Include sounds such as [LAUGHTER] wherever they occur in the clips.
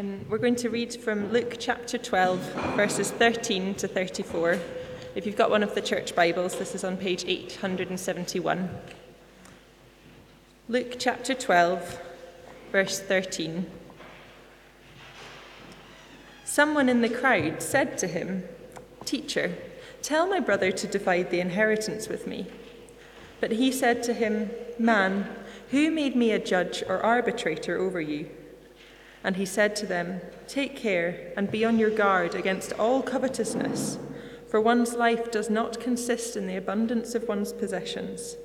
Um, we're going to read from Luke chapter 12, verses 13 to 34. If you've got one of the church Bibles, this is on page 871. Luke chapter 12, verse 13. Someone in the crowd said to him, Teacher, tell my brother to divide the inheritance with me. But he said to him, Man, who made me a judge or arbitrator over you? And he said to them, Take care and be on your guard against all covetousness, for one's life does not consist in the abundance of one's possessions.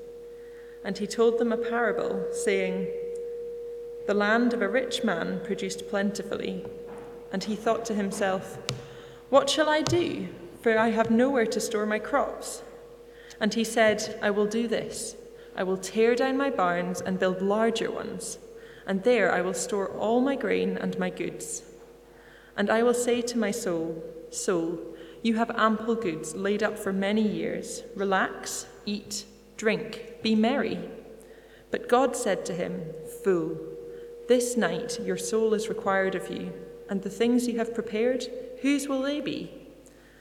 And he told them a parable, saying, The land of a rich man produced plentifully. And he thought to himself, What shall I do? For I have nowhere to store my crops. And he said, I will do this I will tear down my barns and build larger ones and there I will store all my grain and my goods. And I will say to my soul, Soul, you have ample goods laid up for many years. Relax, eat, drink, be merry. But God said to him, Fool, this night your soul is required of you, and the things you have prepared, whose will they be?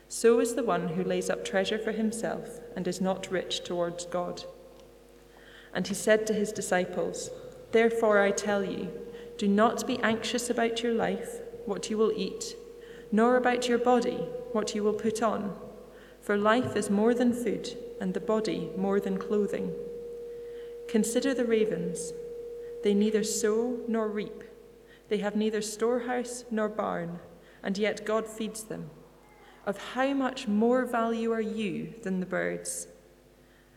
So is the one who lays up treasure for himself and is not rich towards God. And he said to his disciples, Therefore, I tell you, do not be anxious about your life, what you will eat, nor about your body, what you will put on. For life is more than food, and the body more than clothing. Consider the ravens. They neither sow nor reap, they have neither storehouse nor barn, and yet God feeds them. Of how much more value are you than the birds?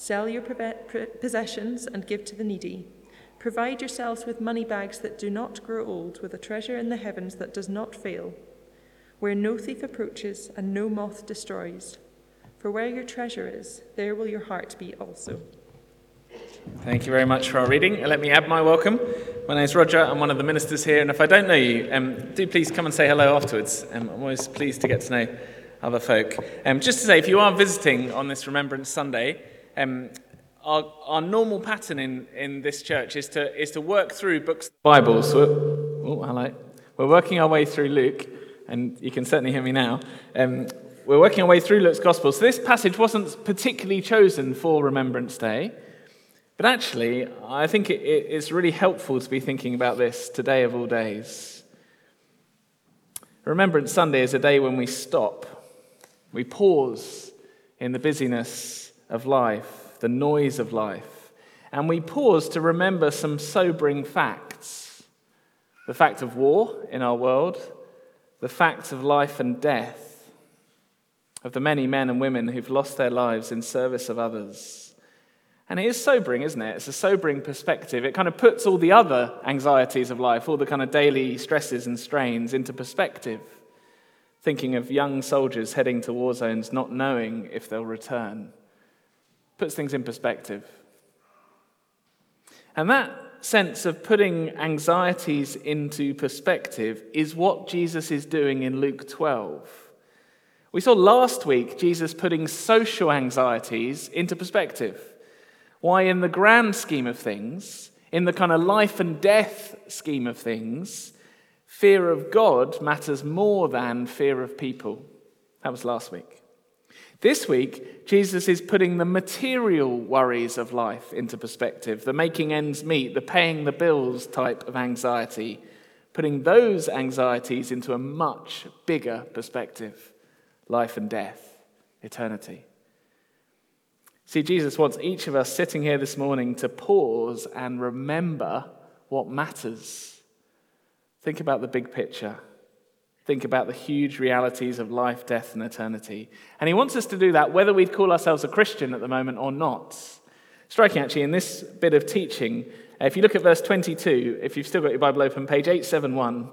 Sell your possessions and give to the needy. Provide yourselves with money bags that do not grow old, with a treasure in the heavens that does not fail, where no thief approaches and no moth destroys. For where your treasure is, there will your heart be also. Thank you very much for our reading. Let me add my welcome. My name is Roger. I'm one of the ministers here, and if I don't know you, um, do please come and say hello afterwards. Um, I'm always pleased to get to know other folk. Um, just to say, if you are visiting on this Remembrance Sunday, um, our, our normal pattern in, in this church is to, is to work through books, Bibles. So oh, hello. We're working our way through Luke, and you can certainly hear me now. Um, we're working our way through Luke's Gospel. So this passage wasn't particularly chosen for Remembrance Day, but actually, I think it, it's really helpful to be thinking about this today of all days. Remembrance Sunday is a day when we stop, we pause in the busyness of life, the noise of life, and we pause to remember some sobering facts the fact of war in our world, the fact of life and death, of the many men and women who've lost their lives in service of others. And it is sobering, isn't it? It's a sobering perspective. It kind of puts all the other anxieties of life, all the kind of daily stresses and strains into perspective. Thinking of young soldiers heading to war zones, not knowing if they'll return puts things in perspective. And that sense of putting anxieties into perspective is what Jesus is doing in Luke 12. We saw last week Jesus putting social anxieties into perspective. Why, in the grand scheme of things, in the kind of life and death scheme of things, fear of God matters more than fear of people. That was last week. This week, Jesus is putting the material worries of life into perspective, the making ends meet, the paying the bills type of anxiety putting those anxieties into a much bigger perspective life and death, eternity. See, Jesus wants each of us sitting here this morning to pause and remember what matters. Think about the big picture. Think about the huge realities of life, death, and eternity. And he wants us to do that whether we'd call ourselves a Christian at the moment or not. Striking, actually, in this bit of teaching, uh, if you look at verse 22, if you've still got your Bible open, page 871,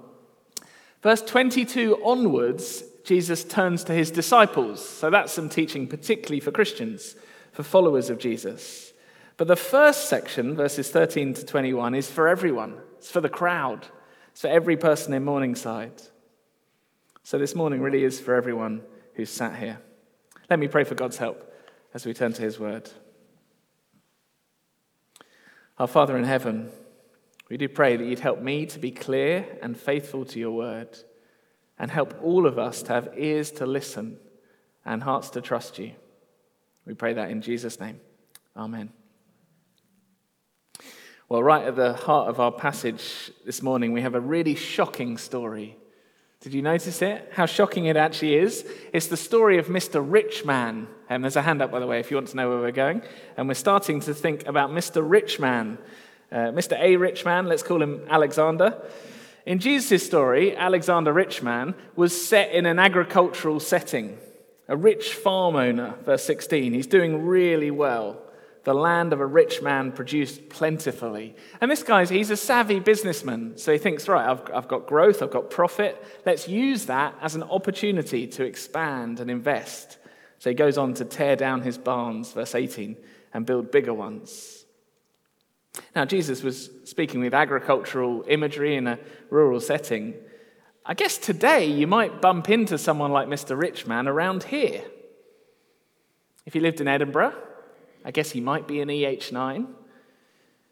verse 22 onwards, Jesus turns to his disciples. So that's some teaching, particularly for Christians for followers of Jesus. But the first section, verses 13 to 21, is for everyone. It's for the crowd. It's for every person in Morningside. So this morning really is for everyone who's sat here. Let me pray for God's help as we turn to his word. Our Father in heaven, we do pray that you'd help me to be clear and faithful to your word, and help all of us to have ears to listen and hearts to trust you. We pray that in Jesus' name. Amen. Well, right at the heart of our passage this morning, we have a really shocking story. Did you notice it? How shocking it actually is. It's the story of Mr. Rich Man. And there's a hand up, by the way, if you want to know where we're going. And we're starting to think about Mr. Rich Man. Uh, Mr. A Rich Man, let's call him Alexander. In Jesus' story, Alexander Rich Man was set in an agricultural setting. A rich farm owner, verse 16, he's doing really well. The land of a rich man produced plentifully. And this guy's, he's a savvy businessman. So he thinks, right, I've, I've got growth, I've got profit. Let's use that as an opportunity to expand and invest. So he goes on to tear down his barns, verse 18, and build bigger ones. Now, Jesus was speaking with agricultural imagery in a rural setting. I guess today you might bump into someone like Mr. Richman around here. If he lived in Edinburgh, I guess he might be an EH9.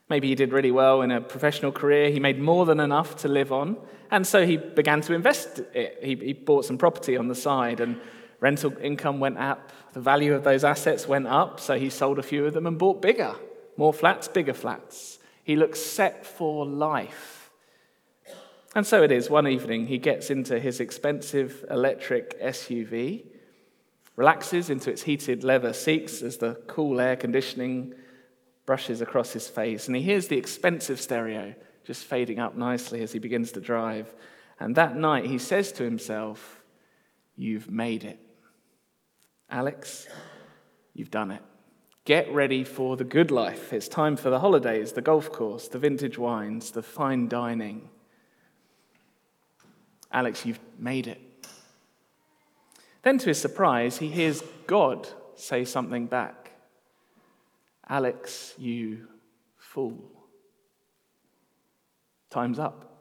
Maybe he did really well in a professional career. He made more than enough to live on. And so he began to invest it. He, he bought some property on the side, and rental income went up. The value of those assets went up. So he sold a few of them and bought bigger, more flats, bigger flats. He looks set for life. And so it is, one evening, he gets into his expensive electric SUV, relaxes into its heated leather seats as the cool air conditioning brushes across his face, and he hears the expensive stereo just fading up nicely as he begins to drive. And that night, he says to himself, You've made it. Alex, you've done it. Get ready for the good life. It's time for the holidays, the golf course, the vintage wines, the fine dining. Alex, you've made it. Then, to his surprise, he hears God say something back Alex, you fool. Time's up.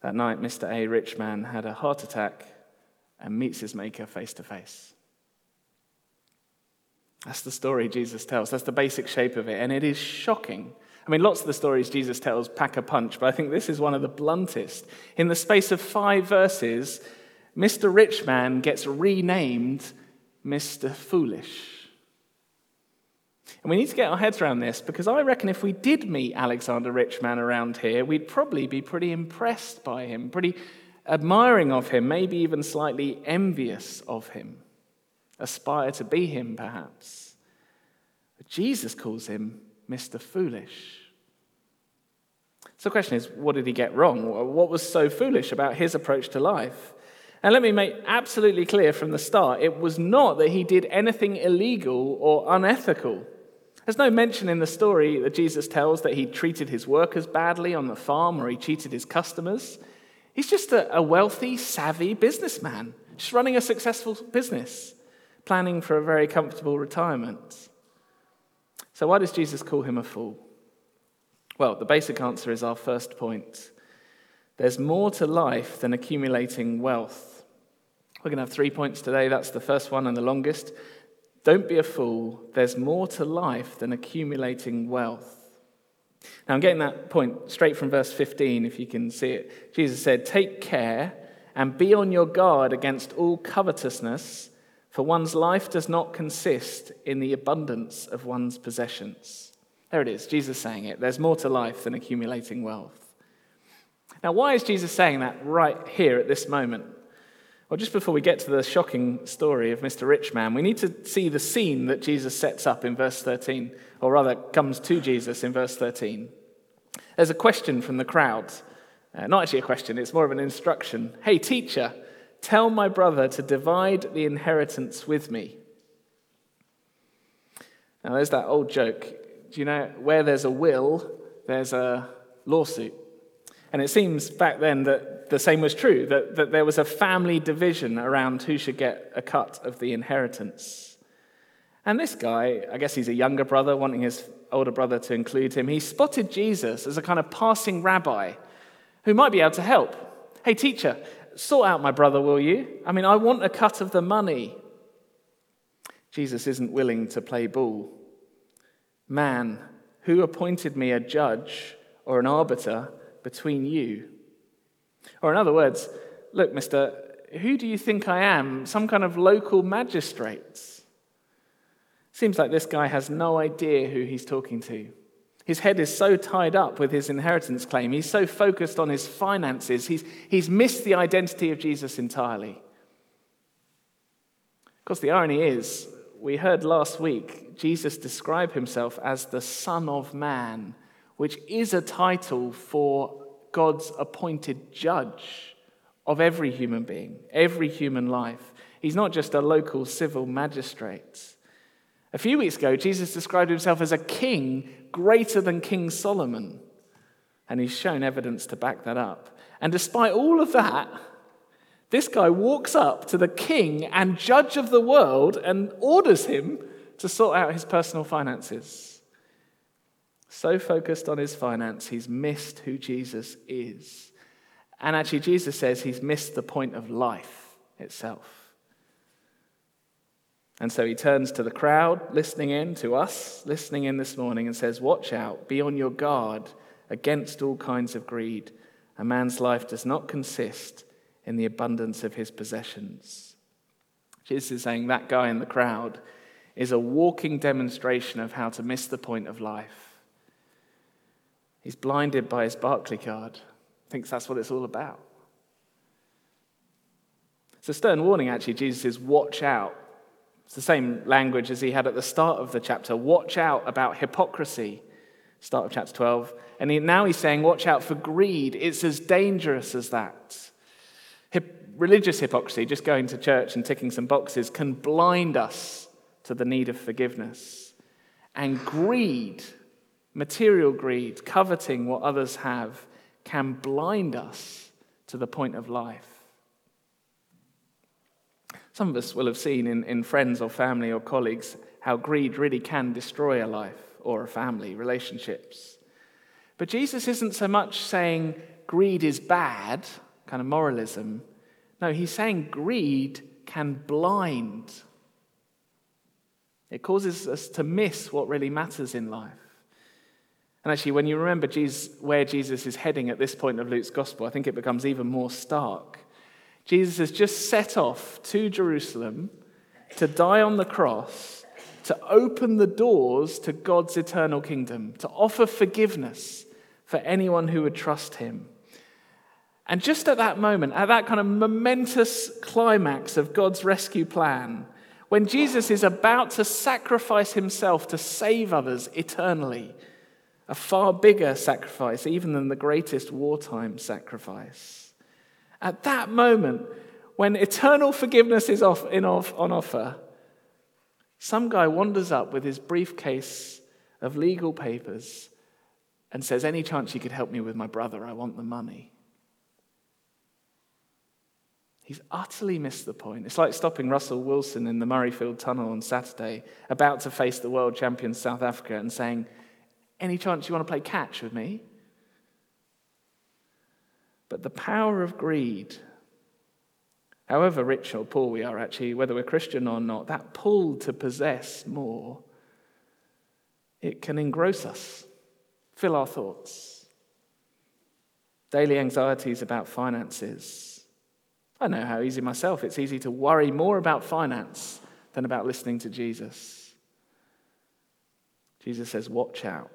That night, Mr. A, rich man, had a heart attack and meets his maker face to face. That's the story Jesus tells. That's the basic shape of it. And it is shocking I mean, lots of the stories Jesus tells pack a punch, but I think this is one of the bluntest. In the space of five verses, Mr. Rich Man gets renamed Mr. Foolish. And we need to get our heads around this because I reckon if we did meet Alexander Richman around here, we'd probably be pretty impressed by him, pretty admiring of him, maybe even slightly envious of him, aspire to be him perhaps. But Jesus calls him Mr. Foolish. So the question is, what did he get wrong? What was so foolish about his approach to life? And let me make absolutely clear from the start it was not that he did anything illegal or unethical. There's no mention in the story that Jesus tells that he treated his workers badly on the farm or he cheated his customers. He's just a, wealthy, savvy businessman, just running a successful business, planning for a very comfortable retirement. So, why does Jesus call him a fool? Well, the basic answer is our first point. There's more to life than accumulating wealth. We're going to have three points today. That's the first one and the longest. Don't be a fool. There's more to life than accumulating wealth. Now, I'm getting that point straight from verse 15, if you can see it. Jesus said, Take care and be on your guard against all covetousness, for one's life does not consist in the abundance of one's possessions. There it is, Jesus saying it. There's more to life than accumulating wealth. Now, why is Jesus saying that right here at this moment? Well, just before we get to the shocking story of Mr. Rich Man, we need to see the scene that Jesus sets up in verse 13, or rather, comes to Jesus in verse 13. There's a question from the crowd. Uh, not actually a question, it's more of an instruction. Hey, teacher, tell my brother to divide the inheritance with me. Now, there's that old joke. Do you know where there's a will, there's a lawsuit? And it seems back then that the same was true, that, that there was a family division around who should get a cut of the inheritance. And this guy, I guess he's a younger brother, wanting his older brother to include him, he spotted Jesus as a kind of passing rabbi who might be able to help. Hey, teacher, sort out my brother, will you? I mean, I want a cut of the money. Jesus isn't willing to play ball. Man, who appointed me a judge or an arbiter between you? Or, in other words, look, mister, who do you think I am? Some kind of local magistrate? Seems like this guy has no idea who he's talking to. His head is so tied up with his inheritance claim. He's so focused on his finances. He's, he's missed the identity of Jesus entirely. Of course, the irony is, we heard last week Jesus describe himself as the Son of Man which is a title for God's appointed judge of every human being, every human life. He's not just a local civil magistrate. A few weeks ago, Jesus described himself as a king greater than King Solomon, and he's shown evidence to back that up. And despite all of that, this guy walks up to the king and judge of the world and orders him to sort out his personal finances. So focused on his finance, he's missed who Jesus is. And actually, Jesus says he's missed the point of life itself. And so he turns to the crowd listening in, to us listening in this morning, and says, Watch out, be on your guard against all kinds of greed. A man's life does not consist in the abundance of his possessions. Jesus is saying that guy in the crowd is a walking demonstration of how to miss the point of life. He's blinded by his Barclaycard, thinks that's what it's all about. It's a stern warning, actually. Jesus says, Watch out. It's the same language as he had at the start of the chapter. Watch out about hypocrisy. Start of chapter 12. And he, now he's saying, Watch out for greed. It's as dangerous as that. Hip, religious hypocrisy, just going to church and ticking some boxes, can blind us to the need of forgiveness. And greed, Material greed, coveting what others have, can blind us to the point of life. Some of us will have seen in, in friends or family or colleagues how greed really can destroy a life or a family, relationships. But Jesus isn't so much saying greed is bad, kind of moralism. No, he's saying greed can blind. It causes us to miss what really matters in life. And actually, when you remember Jesus, where Jesus is heading at this point of Luke's gospel, I think it becomes even more stark. Jesus has just set off to Jerusalem to die on the cross, to open the doors to God's eternal kingdom, to offer forgiveness for anyone who would trust him. And just at that moment, at that kind of momentous climax of God's rescue plan, when Jesus is about to sacrifice himself to save others eternally, a far bigger sacrifice, even than the greatest wartime sacrifice. At that moment, when eternal forgiveness is off, off, on offer, some guy wanders up with his briefcase of legal papers and says, Any chance you could help me with my brother? I want the money. He's utterly missed the point. It's like stopping Russell Wilson in the Murrayfield Tunnel on Saturday, about to face the world champion South Africa, and saying, any chance you want to play catch with me? But the power of greed, however rich or poor we are, actually, whether we're Christian or not, that pull to possess more, it can engross us, fill our thoughts. Daily anxieties about finances. I know how easy myself. It's easy to worry more about finance than about listening to Jesus. Jesus says, Watch out.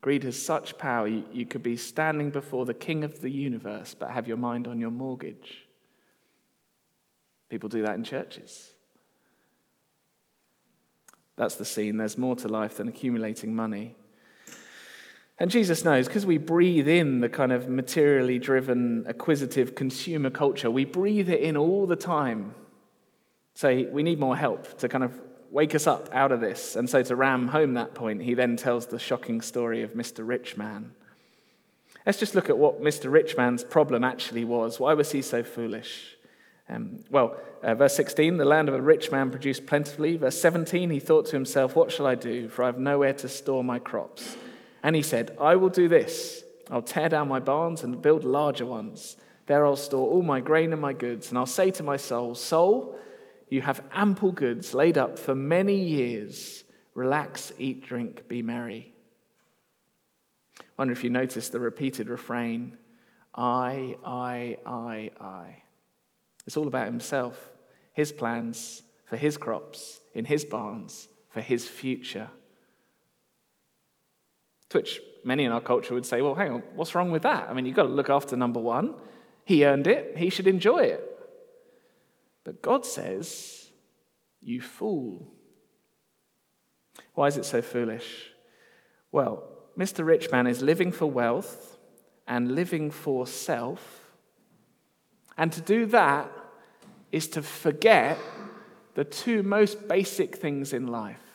Greed has such power, you, could be standing before the king of the universe, but have your mind on your mortgage. People do that in churches. That's the scene. There's more to life than accumulating money. And Jesus knows because we breathe in the kind of materially driven, acquisitive consumer culture, we breathe it in all the time. Say, we need more help to kind of wake us up out of this. And so, to ram home that point, he then tells the shocking story of Mr. Rich Man. Let's just look at what Mr. Rich Man's problem actually was. Why was he so foolish? Um, well, uh, verse 16, the land of a rich man produced plentifully. Verse 17, he thought to himself, What shall I do? For I have nowhere to store my crops. And he said, I will do this. I'll tear down my barns and build larger ones. There I'll store all my grain and my goods. And I'll say to my soul, Soul, you have ample goods laid up for many years. Relax, eat, drink, be merry. I wonder if you notice the repeated refrain I, I, I, I. It's all about himself, his plans for his crops, in his barns, for his future. Which many in our culture would say, well, hang on, what's wrong with that? I mean, you've got to look after number one. He earned it, he should enjoy it. But God says, you fool. Why is it so foolish? Well, Mr. Rich Man is living for wealth and living for self and to do that is to forget the two most basic things in life.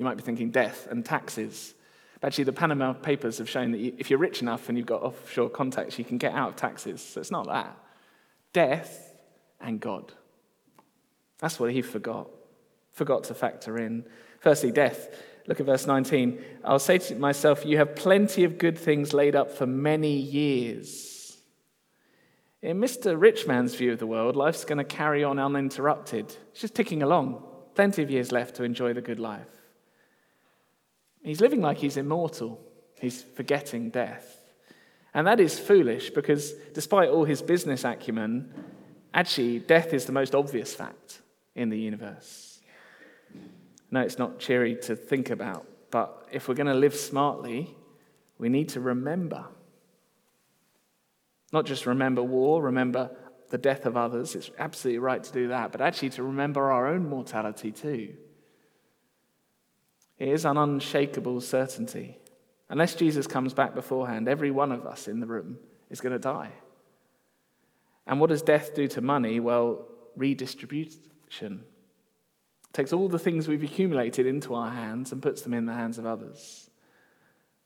You might be thinking death and taxes. But actually, the Panama Papers have shown that if you're rich enough and you've got offshore contacts, you can get out of taxes. So it's not that. Death and God. That's what he forgot. Forgot to factor in. Firstly, death. Look at verse 19. I'll say to myself, You have plenty of good things laid up for many years. In Mr. Richman's view of the world, life's going to carry on uninterrupted. It's just ticking along. Plenty of years left to enjoy the good life. He's living like he's immortal. He's forgetting death. And that is foolish because despite all his business acumen, actually, death is the most obvious fact in the universe. No, it's not cheery to think about, but if we're going to live smartly, we need to remember not just remember war, remember the death of others. It's absolutely right to do that, but actually to remember our own mortality too. It is an unshakable certainty. Unless Jesus comes back beforehand, every one of us in the room is going to die. And what does death do to money? Well, redistribution. It takes all the things we've accumulated into our hands and puts them in the hands of others.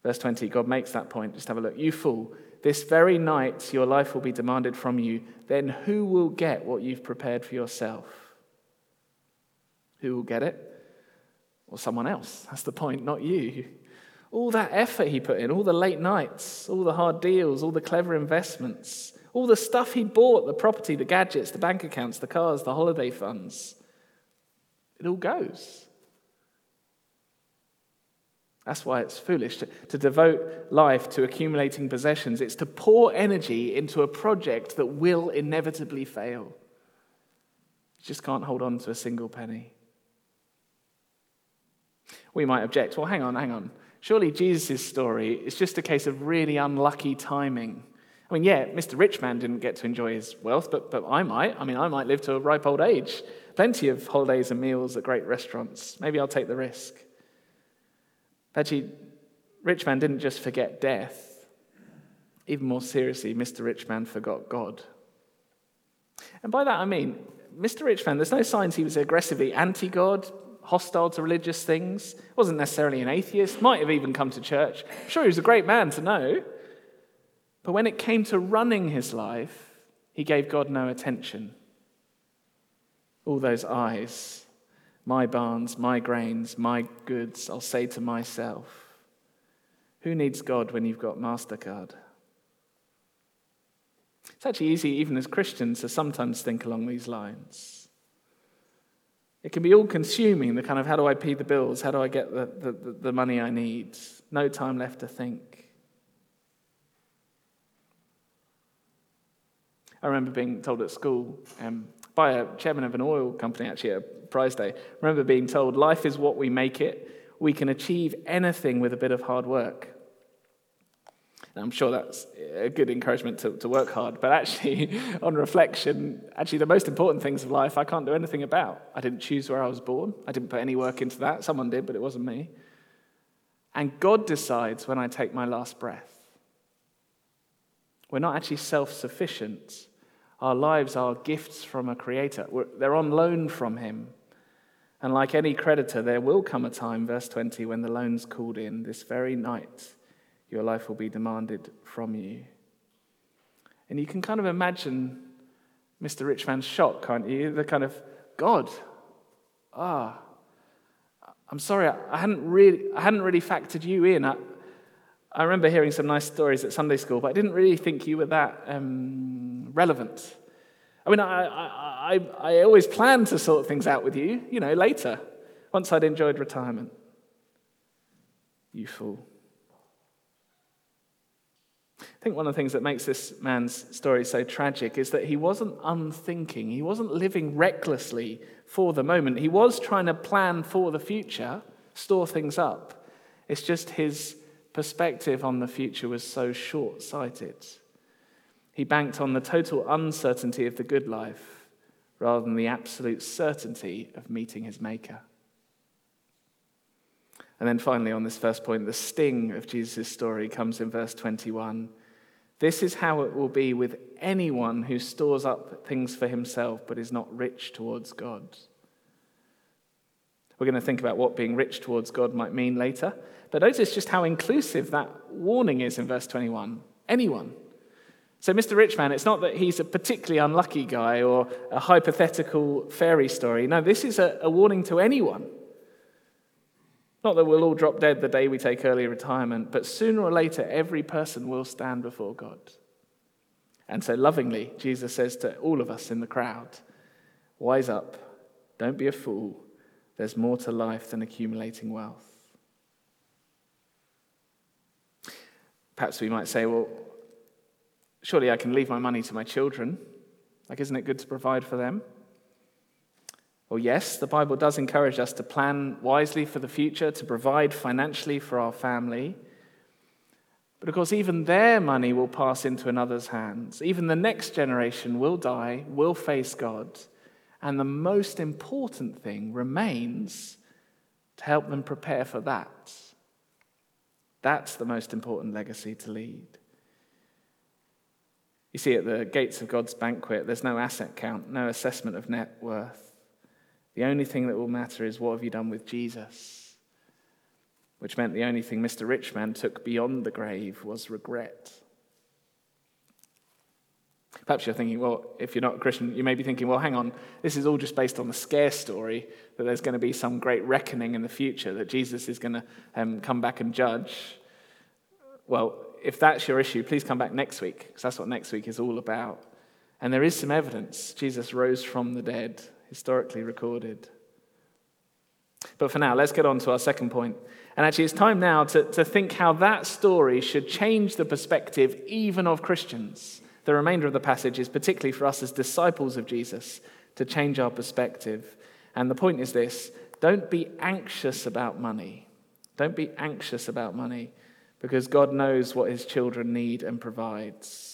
Verse 20, God makes that point. Just have a look. You fool, this very night your life will be demanded from you. Then who will get what you've prepared for yourself? Who will get it? Well, someone else. That's the point, not you. All that effort he put in, all the late nights, all the hard deals, all the clever investments, all the stuff he bought the property, the gadgets, the bank accounts, the cars, the holiday funds it all goes. That's why it's foolish to, to, devote life to accumulating possessions. It's to pour energy into a project that will inevitably fail. You just can't hold on to a single penny. We might object well, hang on, hang on. Surely Jesus' story is just a case of really unlucky timing. I mean, yeah, Mr. Richman didn't get to enjoy his wealth, but, but I might. I mean, I might live to a ripe old age. Plenty of holidays and meals at great restaurants. Maybe I'll take the risk. Actually, Rich Man didn't just forget death. Even more seriously, Mr. Rich Man forgot God. And by that I mean, Mr. Rich Man, there's no signs he was aggressively anti God, hostile to religious things, wasn't necessarily an atheist, might have even come to church. I'm sure he was a great man to know. But when it came to running his life, he gave God no attention. All those eyes my barns, my grains, my goods, I'll say to myself. Who needs God when you've got MasterCard? It's actually easy, even as Christians, to sometimes think along these lines. It can be all consuming the kind of how do I pay the bills? How do I get the, the, the money I need? No time left to think. I remember being told at school um, by a chairman of an oil company, actually, at Prize Day. I remember being told, life is what we make it. we can achieve anything with a bit of hard work. I'm sure that's a good encouragement to, to work hard, but actually, [LAUGHS] on reflection, actually, the most important things of life I can't do anything about. I didn't choose where I was born, I didn't put any work into that. Someone did, but it wasn't me. And God decides when I take my last breath. We're not actually self sufficient. Our lives are gifts from a creator, We're, they're on loan from Him. And like any creditor, there will come a time, verse 20, when the loan's called in this very night your life will be demanded from you. And you can kind of imagine Mr. Richman's shock, can't you? The kind of, God, ah, I'm sorry, I hadn't really, I hadn't really factored you in. I, I remember hearing some nice stories at Sunday school, but I didn't really think you were that um, relevant. I mean, I, I, I, I always planned to sort things out with you, you know, later, once I'd enjoyed retirement. You fool. I think one of the things that makes this man's story so tragic is that he wasn't unthinking. He wasn't living recklessly for the moment. He was trying to plan for the future, store things up. It's just his perspective on the future was so short sighted. He banked on the total uncertainty of the good life rather than the absolute certainty of meeting his Maker. And then finally, on this first point, the sting of Jesus' story comes in verse 21. This is how it will be with anyone who stores up things for himself but is not rich towards God. We're going to think about what being rich towards God might mean later. But notice just how inclusive that warning is in verse 21. Anyone. So, Mr. Richman, it's not that he's a particularly unlucky guy or a hypothetical fairy story. No, this is a, a warning to anyone. Not that we'll all drop dead the day we take early retirement, but sooner or later, every person will stand before God. And so, lovingly, Jesus says to all of us in the crowd Wise up, don't be a fool. There's more to life than accumulating wealth. Perhaps we might say, Well, surely I can leave my money to my children. Like, isn't it good to provide for them? Well, yes, the Bible does encourage us to plan wisely for the future, to provide financially for our family. But of course, even their money will pass into another's hands. Even the next generation will die, will face God. And the most important thing remains to help them prepare for that. That's the most important legacy to lead. You see, at the gates of God's banquet, there's no asset count, no assessment of net worth. The only thing that will matter is what have you done with Jesus? Which meant the only thing Mr. Richman took beyond the grave was regret. Perhaps you're thinking, well, if you're not a Christian, you may be thinking, well, hang on, this is all just based on the scare story that there's going to be some great reckoning in the future, that Jesus is going to um, come back and judge. Well, if that's your issue, please come back next week, because that's what next week is all about. And there is some evidence. Jesus rose from the dead historically recorded. But for now, let's get on to our second point. And actually, it's time now to, to think how that story should change the perspective even of Christians. The remainder of the passage is particularly for us as disciples of Jesus to change our perspective. And the point is this don't be anxious about money. Don't be anxious about money because God knows what his children need and provides.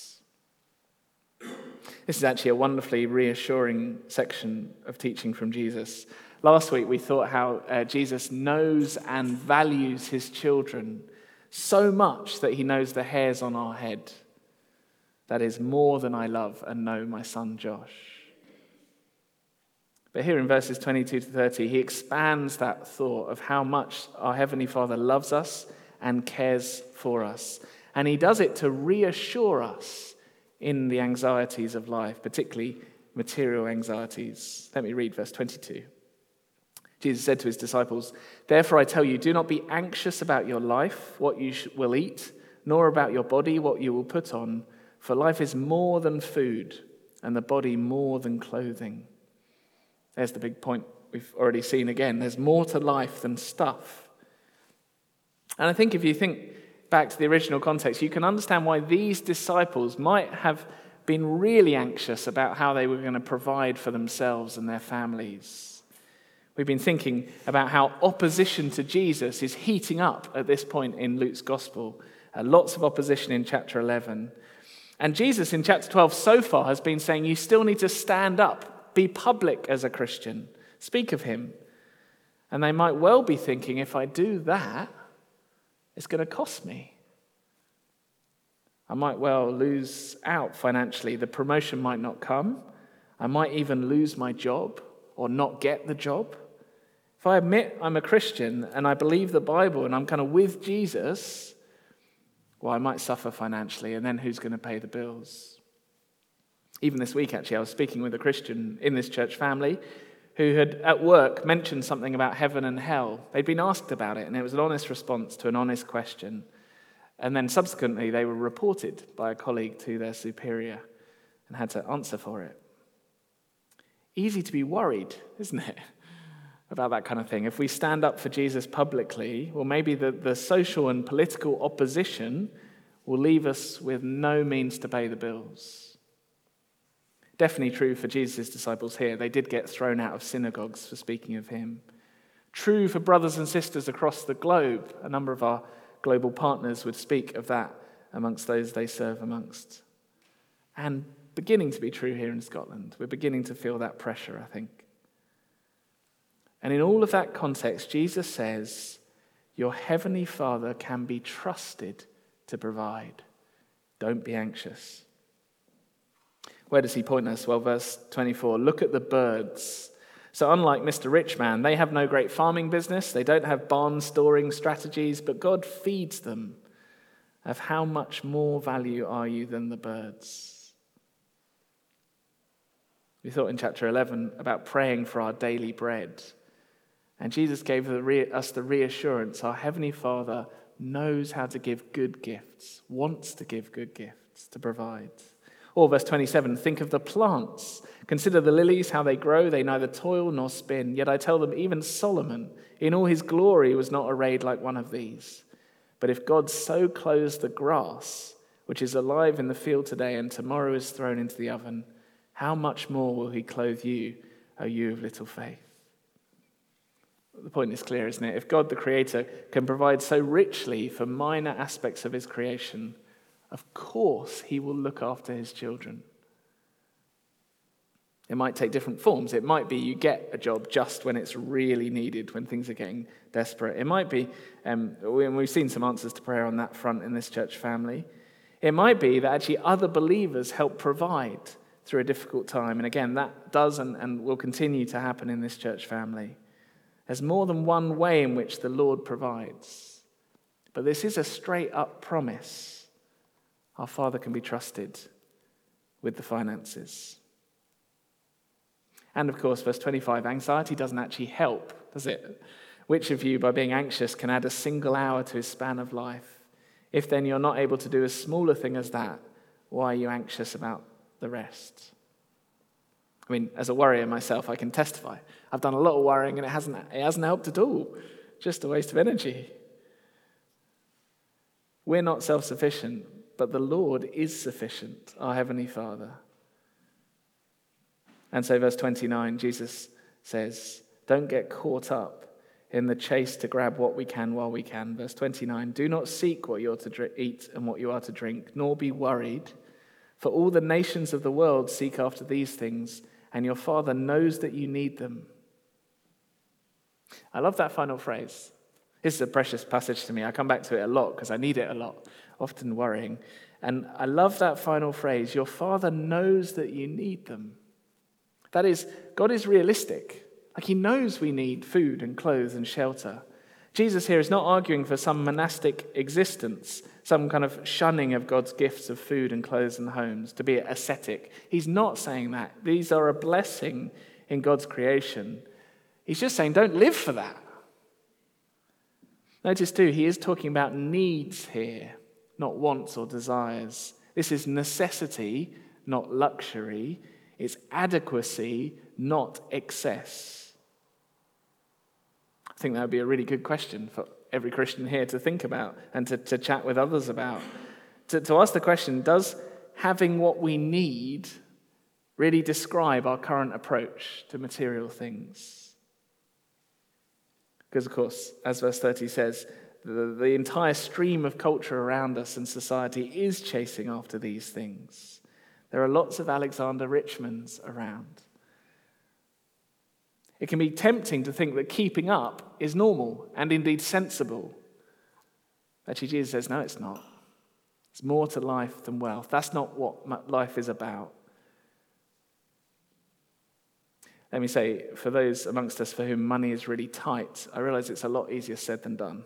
This is actually a wonderfully reassuring section of teaching from Jesus. Last week, we thought how uh, Jesus knows and values his children so much that he knows the hairs on our head. That is more than I love and know my son Josh. But here in verses 22 to 30, he expands that thought of how much our Heavenly Father loves us and cares for us. And he does it to reassure us in the anxieties of life, particularly material anxieties. Let me read verse 22. Jesus said to his disciples, Therefore I tell you, do not be anxious about your life, what you will eat, nor about your body, what you will put on, for life is more than food, and the body more than clothing. There's the big point we've already seen again. There's more to life than stuff. And I think if you think back to the original context, you can understand why these disciples might have been really anxious about how they were going to provide for themselves and their families. We've been thinking about how opposition to Jesus is heating up at this point in Luke's gospel. Uh, lots of opposition in chapter 11. And Jesus in chapter 12 so far has been saying, You still need to stand up, be public as a Christian, speak of him. And they might well be thinking, If I do that, it's going to cost me. I might well lose out financially. The promotion might not come. I might even lose my job or not get the job. If I admit I'm a Christian and I believe the Bible and I'm kind of with Jesus, well, I might suffer financially, and then who's going to pay the bills? Even this week, actually, I was speaking with a Christian in this church family who had at work mentioned something about heaven and hell. They'd been asked about it, and it was an honest response to an honest question. And then subsequently, they were reported by a colleague to their superior and had to answer for it. Easy to be worried, isn't it? About that kind of thing. If we stand up for Jesus publicly, well, maybe the, the social and political opposition will leave us with no means to pay the bills. Definitely true for Jesus' disciples here. They did get thrown out of synagogues for speaking of him. True for brothers and sisters across the globe. A number of our global partners would speak of that amongst those they serve amongst. And beginning to be true here in Scotland. We're beginning to feel that pressure, I think. And in all of that context, Jesus says, Your heavenly Father can be trusted to provide. Don't be anxious. Where does he point us? Well, verse 24 look at the birds. So, unlike Mr. Rich Man, they have no great farming business, they don't have barn storing strategies, but God feeds them. Of how much more value are you than the birds? We thought in chapter 11 about praying for our daily bread. And Jesus gave us the reassurance our Heavenly Father knows how to give good gifts, wants to give good gifts, to provide. Or verse 27 think of the plants. Consider the lilies, how they grow. They neither toil nor spin. Yet I tell them, even Solomon, in all his glory, was not arrayed like one of these. But if God so clothes the grass, which is alive in the field today and tomorrow is thrown into the oven, how much more will he clothe you, O you of little faith? The point is clear, isn't it? If God the Creator can provide so richly for minor aspects of his creation, of course he will look after his children. It might take different forms. It might be you get a job just when it's really needed, when things are getting desperate. It might be, um, and we've seen some answers to prayer on that front in this church family. It might be that actually other believers help provide through a difficult time. And again, that does and, and will continue to happen in this church family. There's more than one way in which the Lord provides. But this is a straight up promise. Our Father can be trusted with the finances. And of course, verse 25 anxiety doesn't actually help, does it? Which of you, by being anxious, can add a single hour to his span of life? If then you're not able to do as small a thing as that, why are you anxious about the rest. I mean, as a worrier myself, I can testify. I've done a lot of worrying and it hasn't, it hasn't helped at all. Just a waste of energy. We're not self sufficient, but the Lord is sufficient, our Heavenly Father. And so, verse 29, Jesus says, Don't get caught up in the chase to grab what we can while we can. Verse 29, Do not seek what you are to eat and what you are to drink, nor be worried. For all the nations of the world seek after these things, and your Father knows that you need them. I love that final phrase. This is a precious passage to me. I come back to it a lot because I need it a lot, often worrying. And I love that final phrase Your Father knows that you need them. That is, God is realistic. Like, He knows we need food and clothes and shelter. Jesus here is not arguing for some monastic existence some kind of shunning of God's gifts of food and clothes and homes, to be ascetic. He's not saying that. These are a blessing in God's creation. He's just saying, don't live for that. Notice too, he is talking about needs here, not wants or desires. This is necessity, not luxury. It's adequacy, not excess. I think that would be a really good question for every Christian here to think about and to, to chat with others about. To, to ask the question Does having what we need really describe our current approach to material things? Because, of course, as verse 30 says, the, the entire stream of culture around us and society is chasing after these things. There are lots of Alexander Richmonds around. It can be tempting to think that keeping up is normal and indeed sensible. Actually, Jesus says, no, it's not. It's more to life than wealth. That's not what life is about. Let me say, for those amongst us for whom money is really tight, I realize it's a lot easier said than done.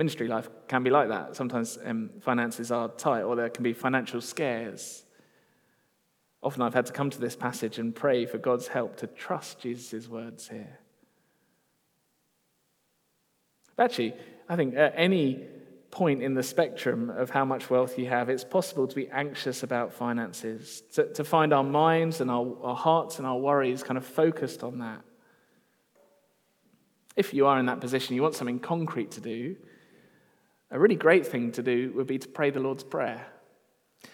Ministry life can be like that. Sometimes um, finances are tight, or there can be financial scares. Often I've had to come to this passage and pray for God's help to trust Jesus' words here. But actually, I think at any point in the spectrum of how much wealth you have, it's possible to be anxious about finances, to, to find our minds and our, our hearts and our worries kind of focused on that. If you are in that position, you want something concrete to do, a really great thing to do would be to pray the Lord's Prayer.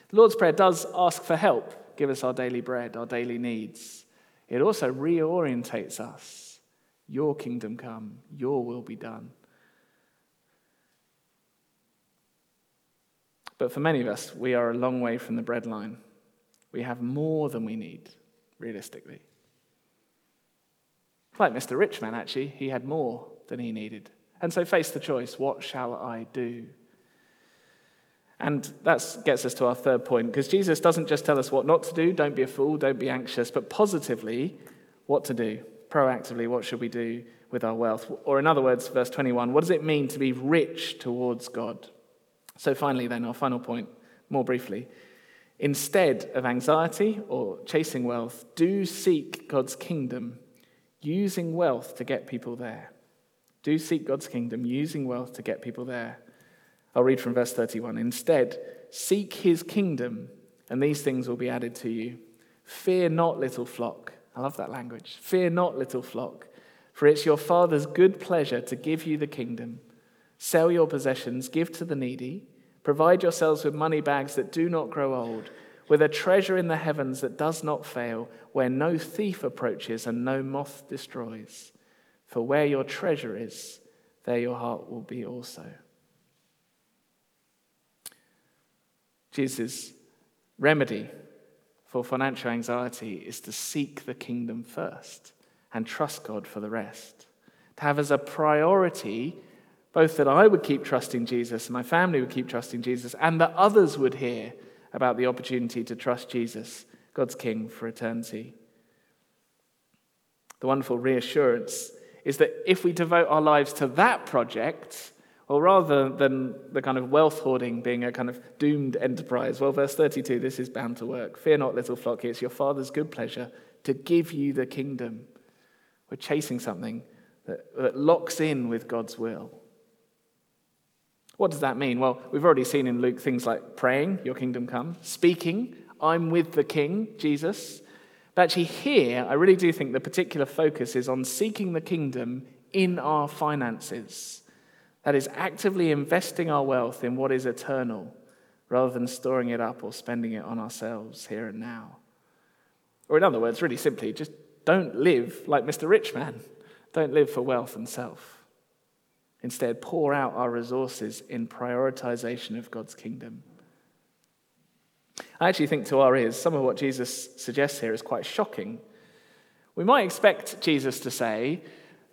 The Lord's Prayer does ask for help, give us our daily bread, our daily needs. It also reorientates us. Your kingdom come, your will be done. But for many of us, we are a long way from the breadline. We have more than we need, realistically. Like Mr. Rich Man, actually, he had more than he needed. And so face the choice what shall I do? And that gets us to our third point, because Jesus doesn't just tell us what not to do, don't be a fool, don't be anxious, but positively, what to do. Proactively, what should we do with our wealth? Or, in other words, verse 21, what does it mean to be rich towards God? So, finally, then, our final point, more briefly. Instead of anxiety or chasing wealth, do seek God's kingdom, using wealth to get people there. Do seek God's kingdom, using wealth to get people there. I'll read from verse 31. Instead, seek his kingdom, and these things will be added to you. Fear not, little flock. I love that language. Fear not, little flock, for it's your Father's good pleasure to give you the kingdom. Sell your possessions, give to the needy, provide yourselves with money bags that do not grow old, with a treasure in the heavens that does not fail, where no thief approaches and no moth destroys. For where your treasure is, there your heart will be also. Jesus' remedy for financial anxiety is to seek the kingdom first and trust God for the rest. To have as a priority both that I would keep trusting Jesus my family would keep trusting Jesus, and that others would hear about the opportunity to trust Jesus, God's King, for eternity. The wonderful reassurance is that if we devote our lives to that project, or rather than the kind of wealth hoarding being a kind of doomed enterprise, well, verse 32, this is bound to work. Fear not, little flock, it's your Father's good pleasure to give you the kingdom. We're chasing something that, that locks in with God's will. What does that mean? Well, we've already seen in Luke things like praying, Your kingdom come, speaking, I'm with the King, Jesus. But actually, here, I really do think the particular focus is on seeking the kingdom in our finances. That is, actively investing our wealth in what is eternal rather than storing it up or spending it on ourselves here and now. Or, in other words, really simply, just don't live like Mr. Rich Man. Don't live for wealth and self. Instead, pour out our resources in prioritization of God's kingdom. I actually think to our ears, some of what Jesus suggests here is quite shocking. We might expect Jesus to say,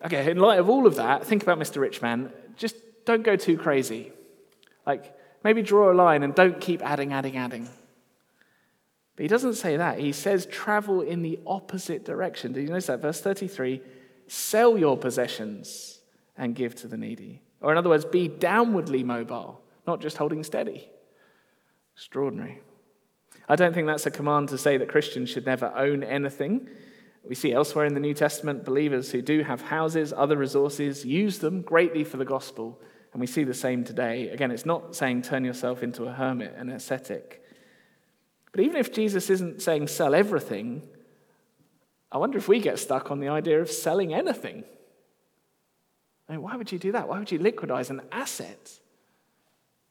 okay, in light of all of that, think about Mr. Rich Man, just don't go too crazy. Like, maybe draw a line and don't keep adding, adding, adding. But he doesn't say that. He says travel in the opposite direction. Did you notice that? Verse 33 sell your possessions and give to the needy. Or, in other words, be downwardly mobile, not just holding steady. Extraordinary. I don't think that's a command to say that Christians should never own anything. We see elsewhere in the New Testament believers who do have houses, other resources, use them greatly for the gospel. And we see the same today. Again, it's not saying turn yourself into a hermit, an ascetic. But even if Jesus isn't saying sell everything, I wonder if we get stuck on the idea of selling anything. I mean, why would you do that? Why would you liquidize an asset?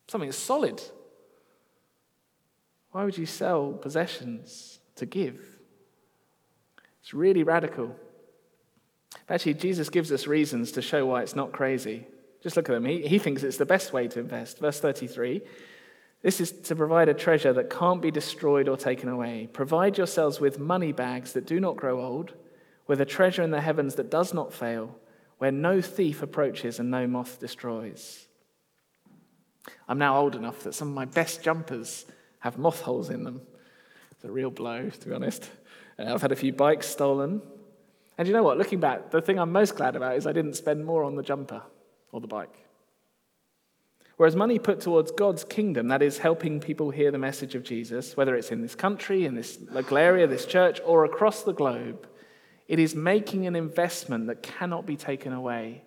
Something solid. Why would you sell possessions to give? It's really radical. Actually, Jesus gives us reasons to show why it's not crazy. Just look at them. He, he thinks it's the best way to invest. Verse 33 this is to provide a treasure that can't be destroyed or taken away. Provide yourselves with money bags that do not grow old, with a treasure in the heavens that does not fail, where no thief approaches and no moth destroys. I'm now old enough that some of my best jumpers have moth holes in them. It's a real blow, to be honest. Uh, I've had a few bikes stolen. And you know what? Looking back, the thing I'm most glad about is I didn't spend more on the jumper or the bike. Whereas money put towards God's kingdom, that is, helping people hear the message of Jesus, whether it's in this country, in this local area, this church, or across the globe, it is making an investment that cannot be taken away.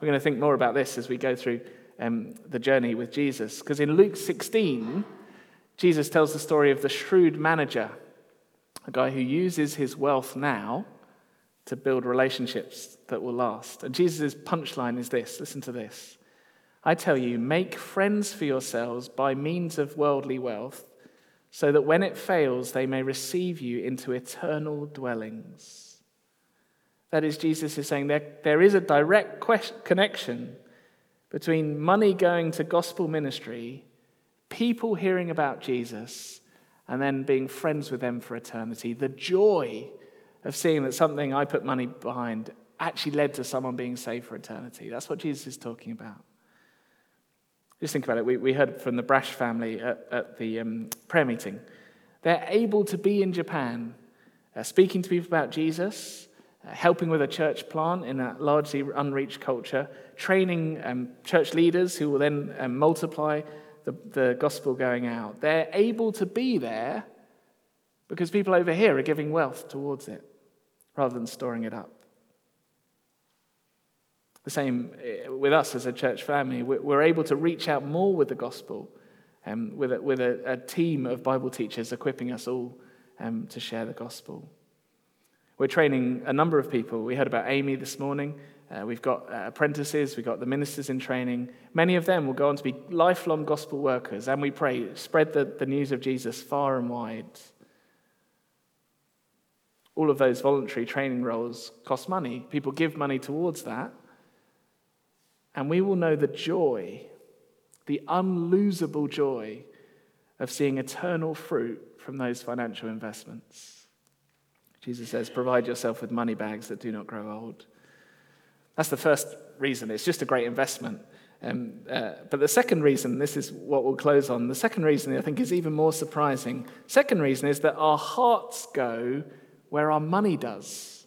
We're going to think more about this as we go through um, the journey with Jesus. Because in Luke 16, Jesus tells the story of the shrewd manager, a guy who uses his wealth now to build relationships that will last. And Jesus' punchline is this listen to this. I tell you, make friends for yourselves by means of worldly wealth, so that when it fails, they may receive you into eternal dwellings. That is, Jesus is saying there, there is a direct connection between money going to gospel ministry, people hearing about Jesus, and then being friends with them for eternity. The joy of seeing that something I put money behind actually led to someone being saved for eternity. That's what Jesus is talking about. Just think about it. We, we heard from the Brash family at, at the um, prayer meeting. They're able to be in Japan, uh, speaking to people about Jesus, helping with a church plant in a largely unreached culture, training um, church leaders who will then um, multiply the, the gospel going out. They're able to be there because people over here are giving wealth towards it rather than storing it up. The same eh, with us as a church family. We're able to reach out more with the gospel um, with, a, with a, a, team of Bible teachers equipping us all um, to share the gospel. We're training a number of people. We heard about Amy this morning. Uh, we've got uh, apprentices, we've got the ministers in training. Many of them will go on to be lifelong gospel workers, and we pray, spread the, the news of Jesus far and wide. All of those voluntary training roles cost money. People give money towards that. And we will know the joy, the unlosable joy of seeing eternal fruit from those financial investments. Jesus says, Provide yourself with money bags that do not grow old. That's the first reason. It's just a great investment. Um, uh, but the second reason, this is what we'll close on, the second reason I think is even more surprising. Second reason is that our hearts go where our money does,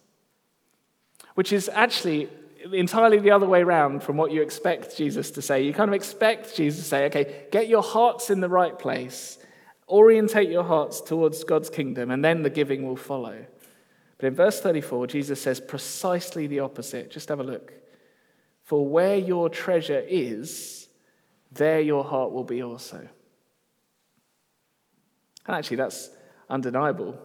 which is actually entirely the other way around from what you expect Jesus to say. You kind of expect Jesus to say, okay, get your hearts in the right place, orientate your hearts towards God's kingdom, and then the giving will follow. But in verse 34, Jesus says precisely the opposite. Just have a look. For where your treasure is, there your heart will be also. And actually, that's undeniable.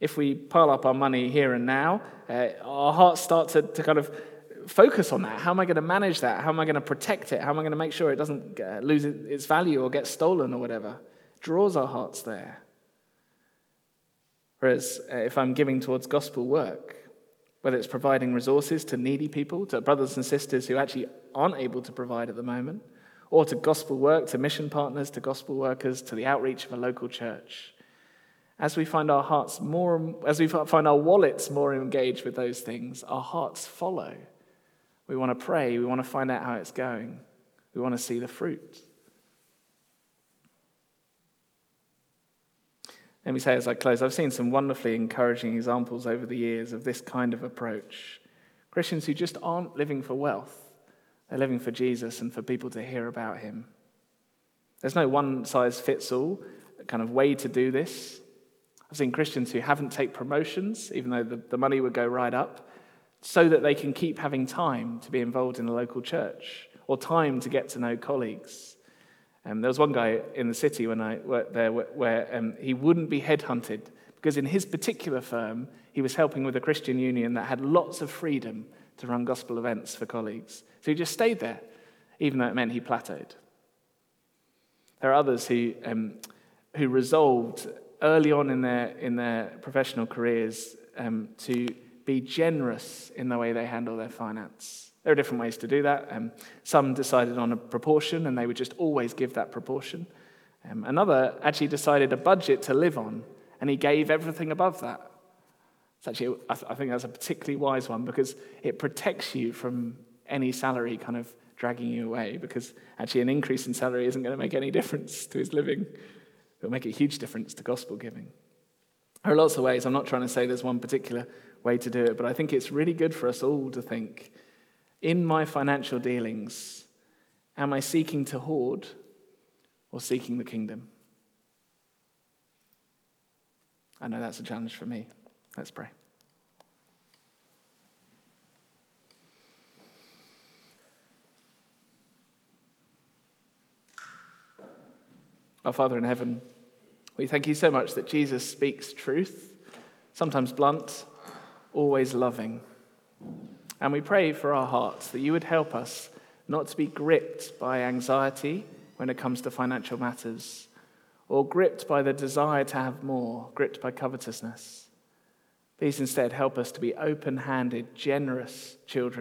If we pile up our money here and now, uh, our hearts start to, to kind of focus on that. How am I going to manage that? How am I going to protect it? How am I going to make sure it doesn't uh, lose its value or get stolen or whatever? Draws our hearts there. Whereas uh, if I'm giving towards gospel work, whether it's providing resources to needy people, to brothers and sisters who actually aren't able to provide at the moment, or to gospel work, to mission partners, to gospel workers, to the outreach of a local church, as we find our hearts more, as we find our wallets more engaged with those things, our hearts follow. We want to pray. We want to find out how it's going. We want to see the fruit. Let me say as I close, I've seen some wonderfully encouraging examples over the years of this kind of approach. Christians who just aren't living for wealth, they're living for Jesus and for people to hear about him. There's no one size fits all kind of way to do this. I've seen Christians who haven't take promotions, even though the, the money would go right up, so that they can keep having time to be involved in a local church or time to get to know colleagues. Um, there was one guy in the city when I worked there where, where um, he wouldn't be headhunted because in his particular firm, he was helping with a Christian union that had lots of freedom to run gospel events for colleagues. So he just stayed there, even though it meant he plateaued. There are others who, um, who resolved early on in their, in their professional careers um, to be generous in the way they handle their finance. There are different ways to do that. Um, some decided on a proportion and they would just always give that proportion. Um, another actually decided a budget to live on and he gave everything above that. It's actually, I, th- I think that's a particularly wise one because it protects you from any salary kind of dragging you away because actually an increase in salary isn't going to make any difference to his living. It'll make a huge difference to gospel giving. There are lots of ways. I'm not trying to say there's one particular way to do it, but I think it's really good for us all to think in my financial dealings, am I seeking to hoard or seeking the kingdom? I know that's a challenge for me. Let's pray. Our Father in heaven, we thank you so much that Jesus speaks truth, sometimes blunt, always loving. And we pray for our hearts that you would help us not to be gripped by anxiety when it comes to financial matters, or gripped by the desire to have more, gripped by covetousness. Please instead help us to be open handed, generous children